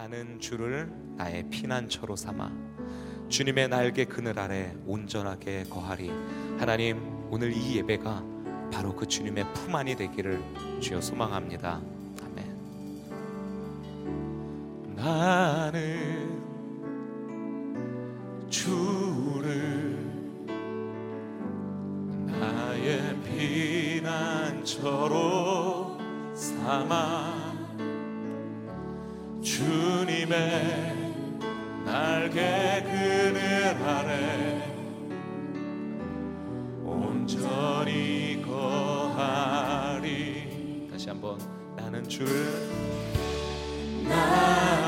나는 주를 나의 피난처로 삼아 주님의 날개 그늘 아래 온전하게 거하리. 하나님 오늘 이 예배가 바로 그 주님의 품 안이 되기를 주여 소망합니다. 아멘. 나는 주를 나의 피난처로 삼아 주님의 날개 그늘 아래 온전히 거하리. 다시 한번 나는 주를 나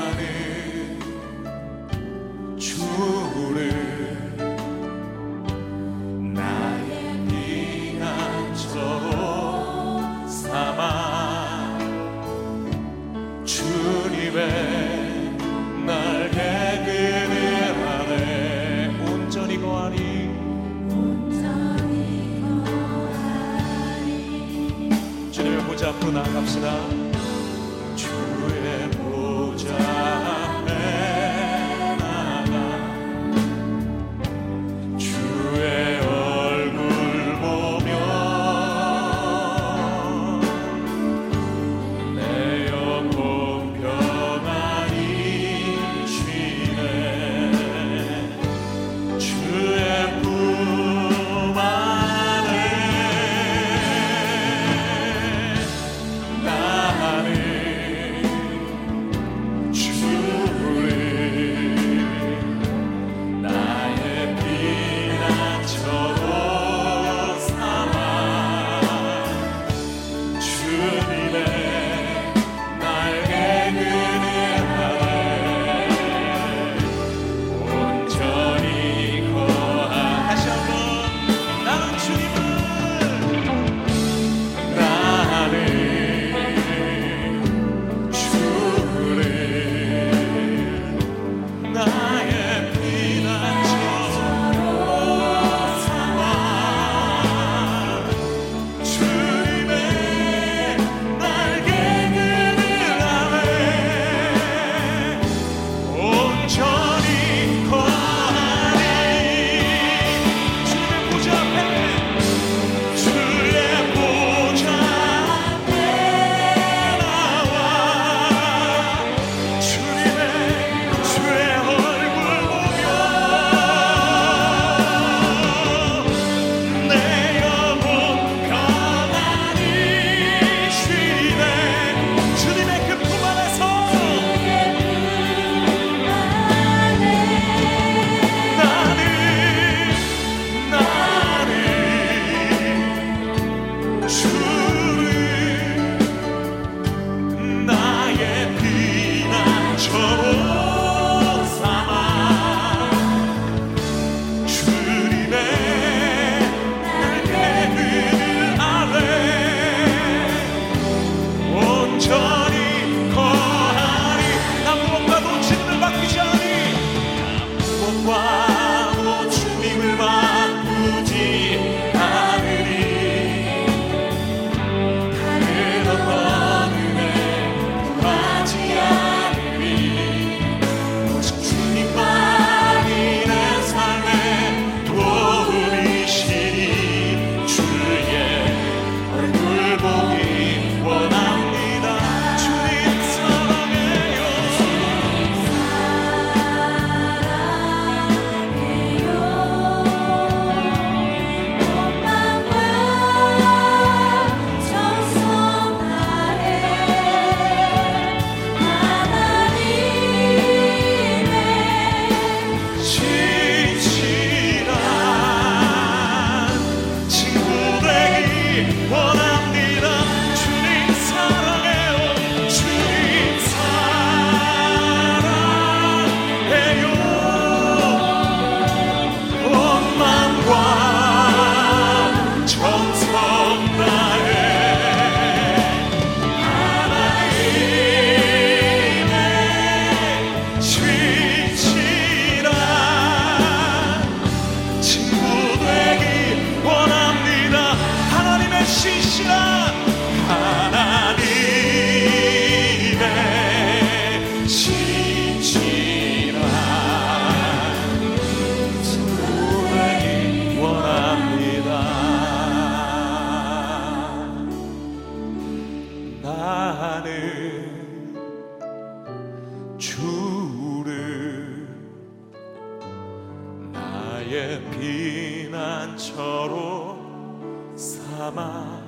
피난처로 삼아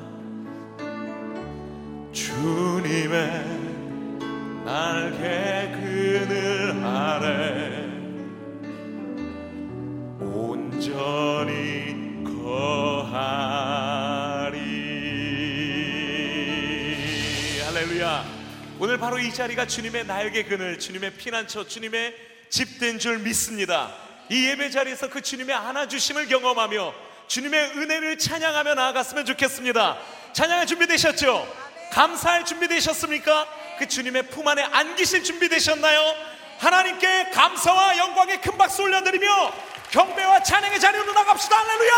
주님의 날개 그늘 아래 온전히 거하리. 할렐루야. 오늘 바로 이 자리가 주님의 날개 그늘 주님의 피난처 주님의 집 된 줄 믿습니다 이 예배 자리에서 그 주님의 안아주심을 경험하며 주님의 은혜를 찬양하며 나아갔으면 좋겠습니다 찬양할 준비되셨죠? 감사할 준비되셨습니까? 그 주님의 품 안에 안기실 준비되셨나요? 하나님께 감사와 영광의 큰 박수 올려드리며 경배와 찬양의 자리로 나갑시다 할렐루야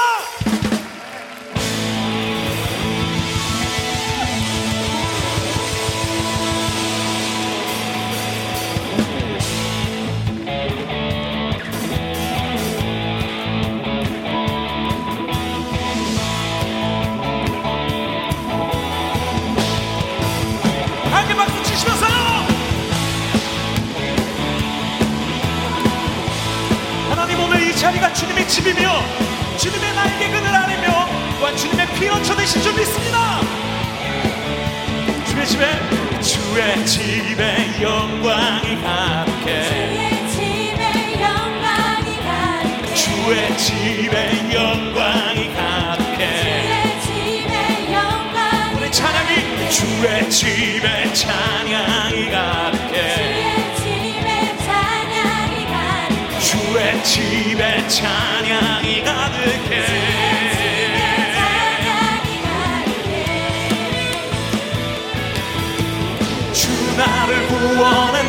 나를 구원했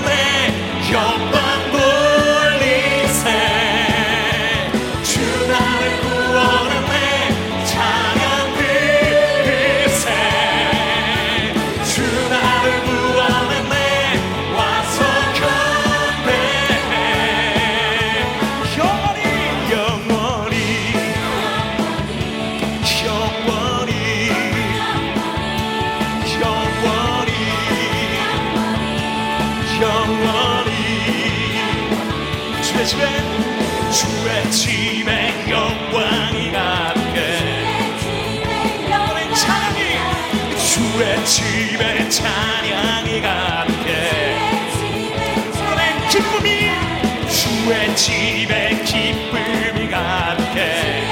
주의 집에 기쁨이 가득해.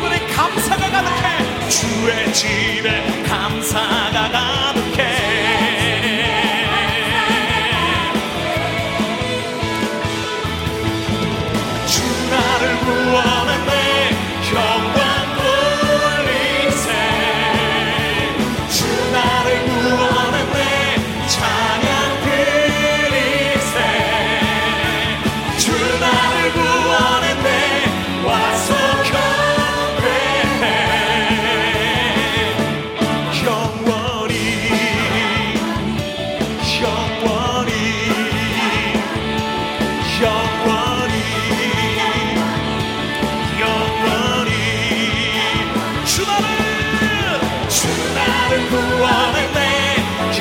우리 감사가 가득해. 주의 집에 감사가 가득해 나를 구원했네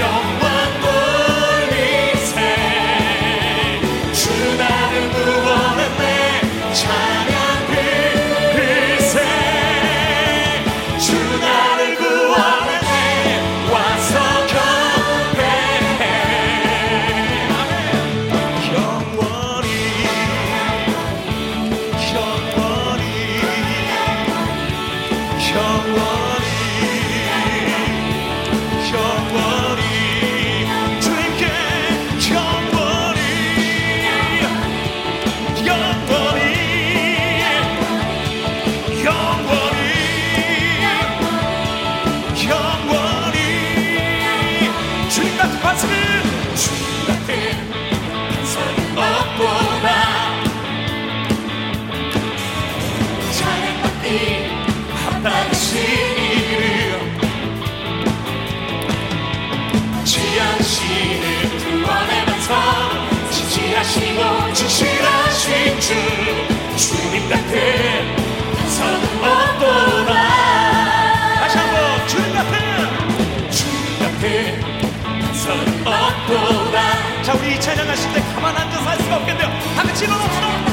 자 우리 이 찬양하실 때 가만 앉아서 할 수가 없겠네요. 다 같이 일어납시다.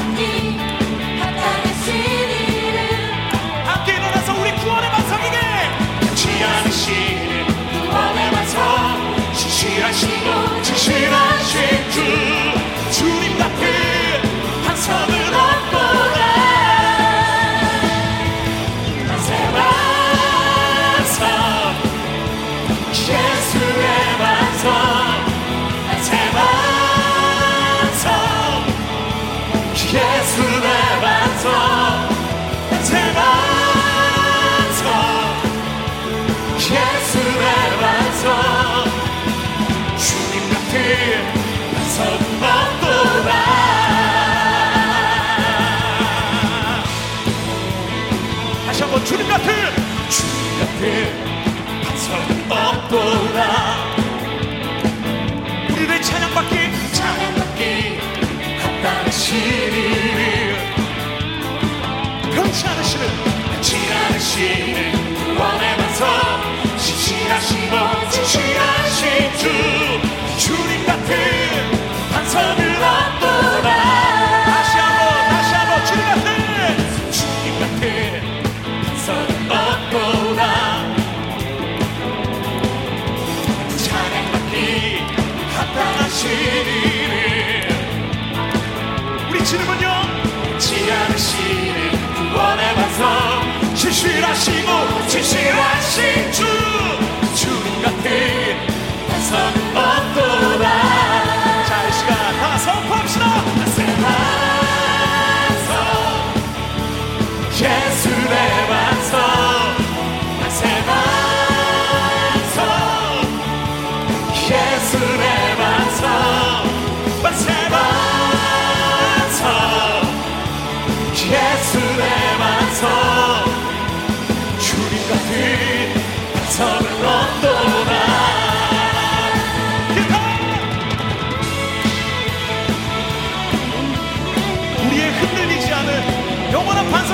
want to punch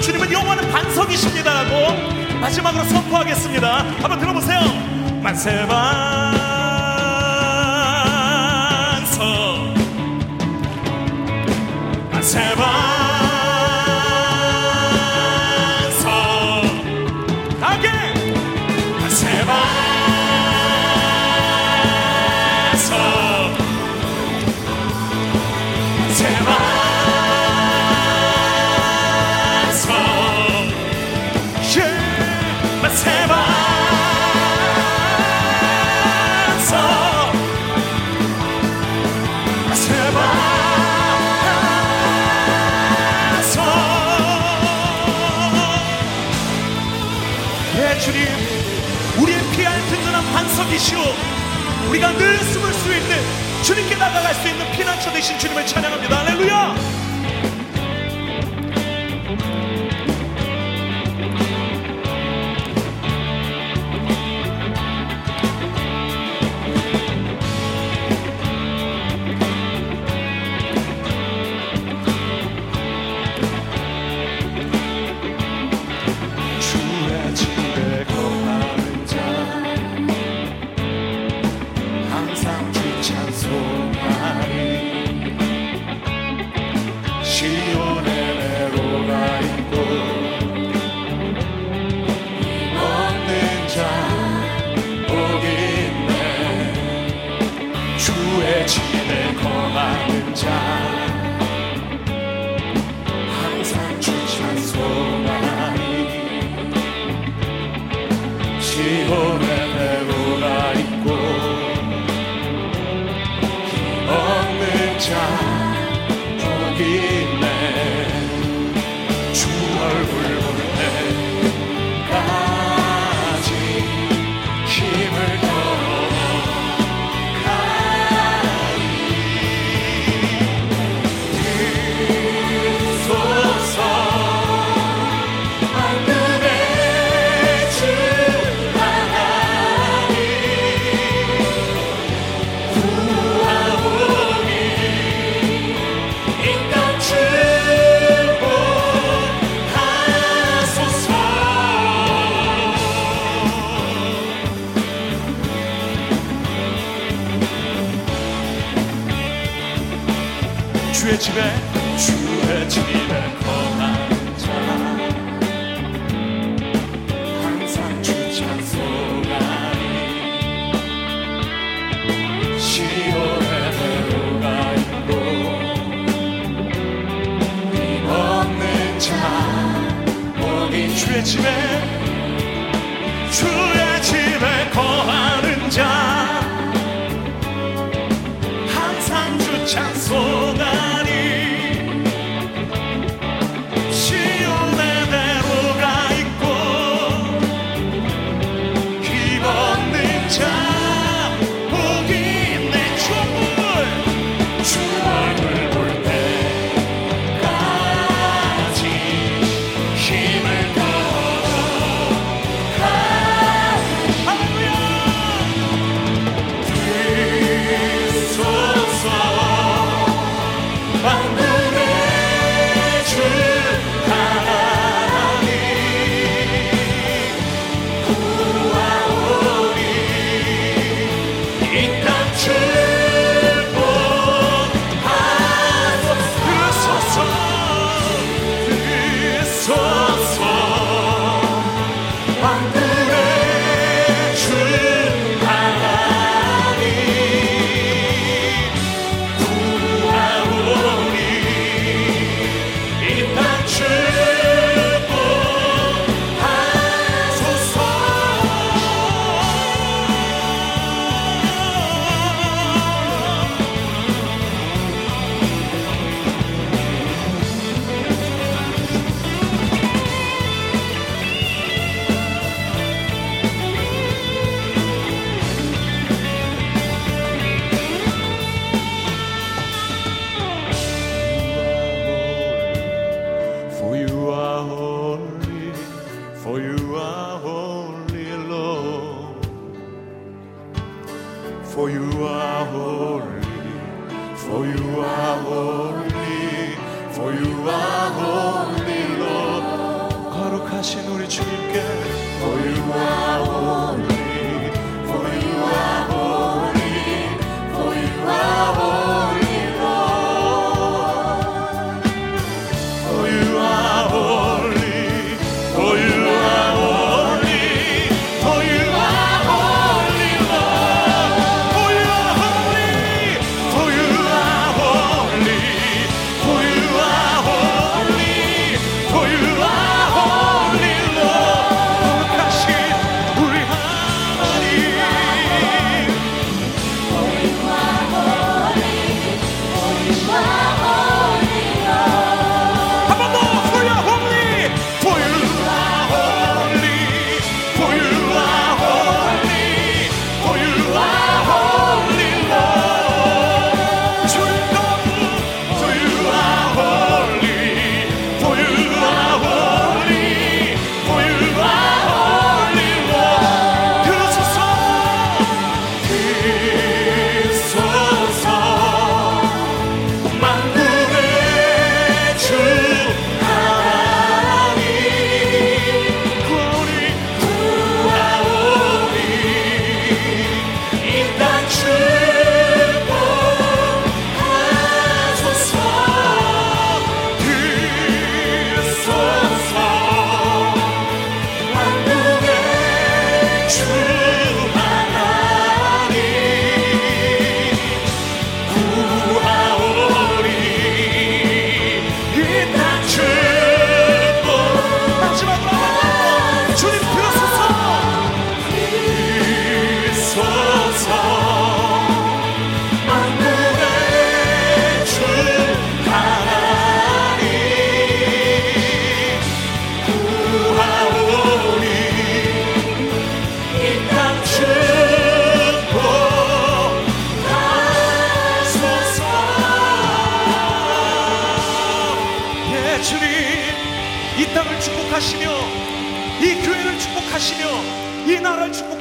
주님은 영원한 반석이십니다라고 마지막으로 선포하겠습니다. 한번 들어보세요. 만세 반석 만세 반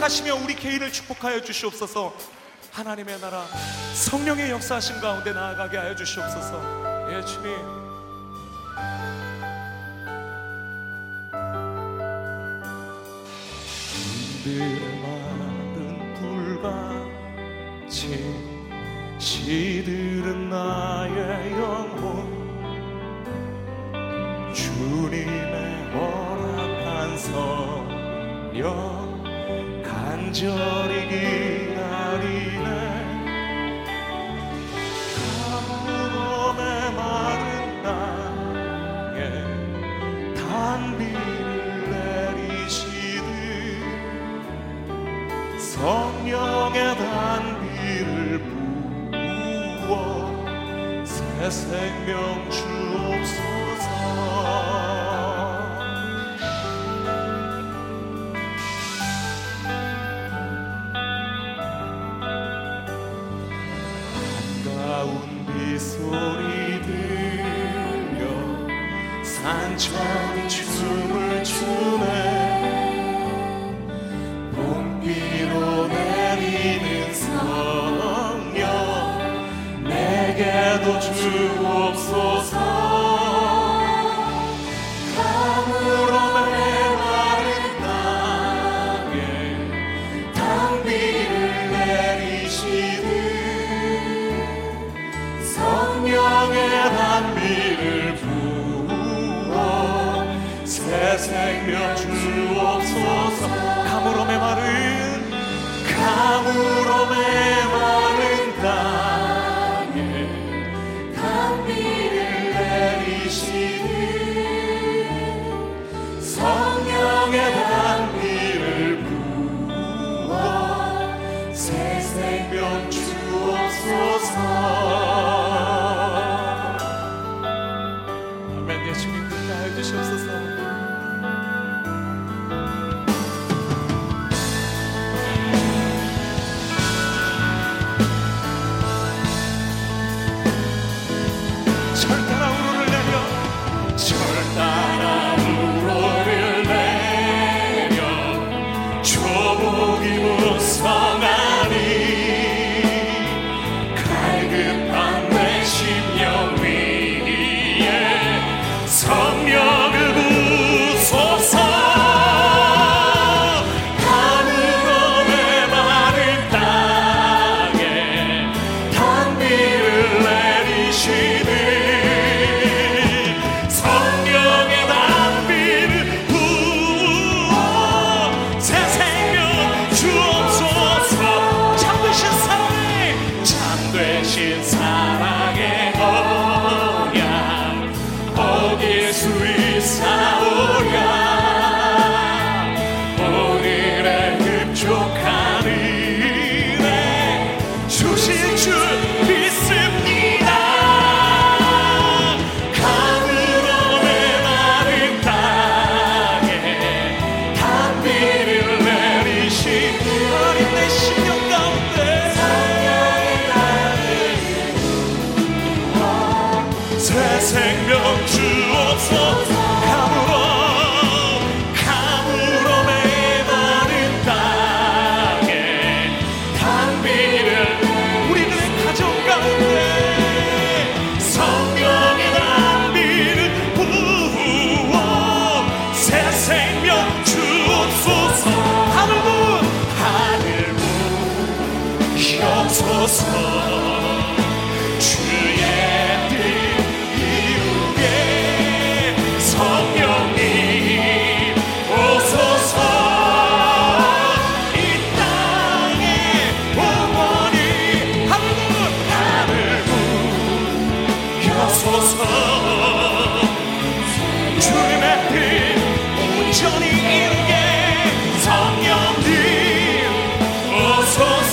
역사하시며 우리 개인을 축복하여 주시옵소서. 하나님의 나라 성령의 역사하심 가운데 나아가게 하여 주시옵소서. 예, 주님. 마른 불밭에 시들은 나 간절히 기다리네. 가물음에 마른 땅에 단비를 내리시듯 성령의 단비를 부어 새 생명 try. Cristo. 새 생명 주옵소서 가물어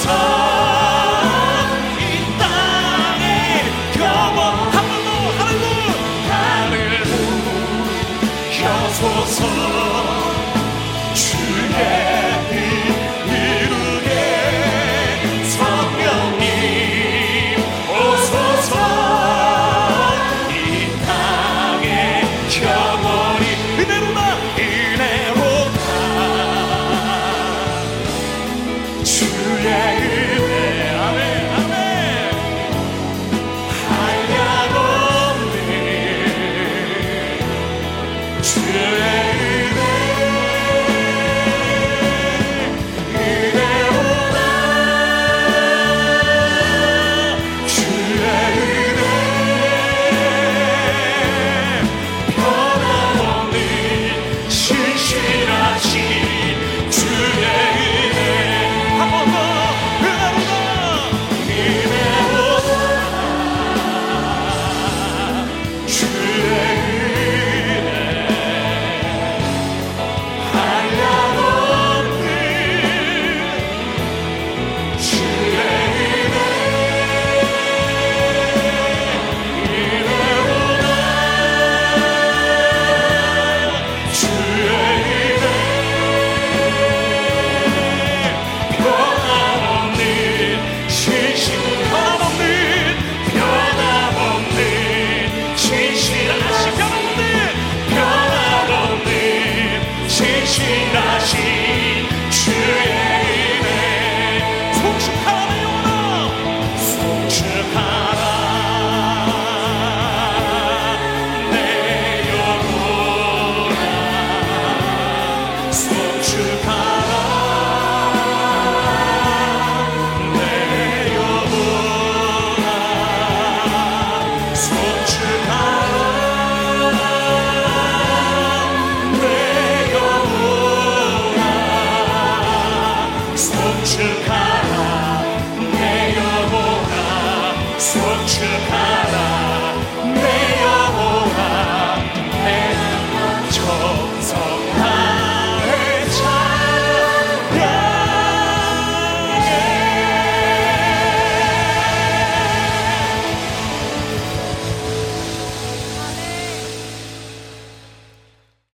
time.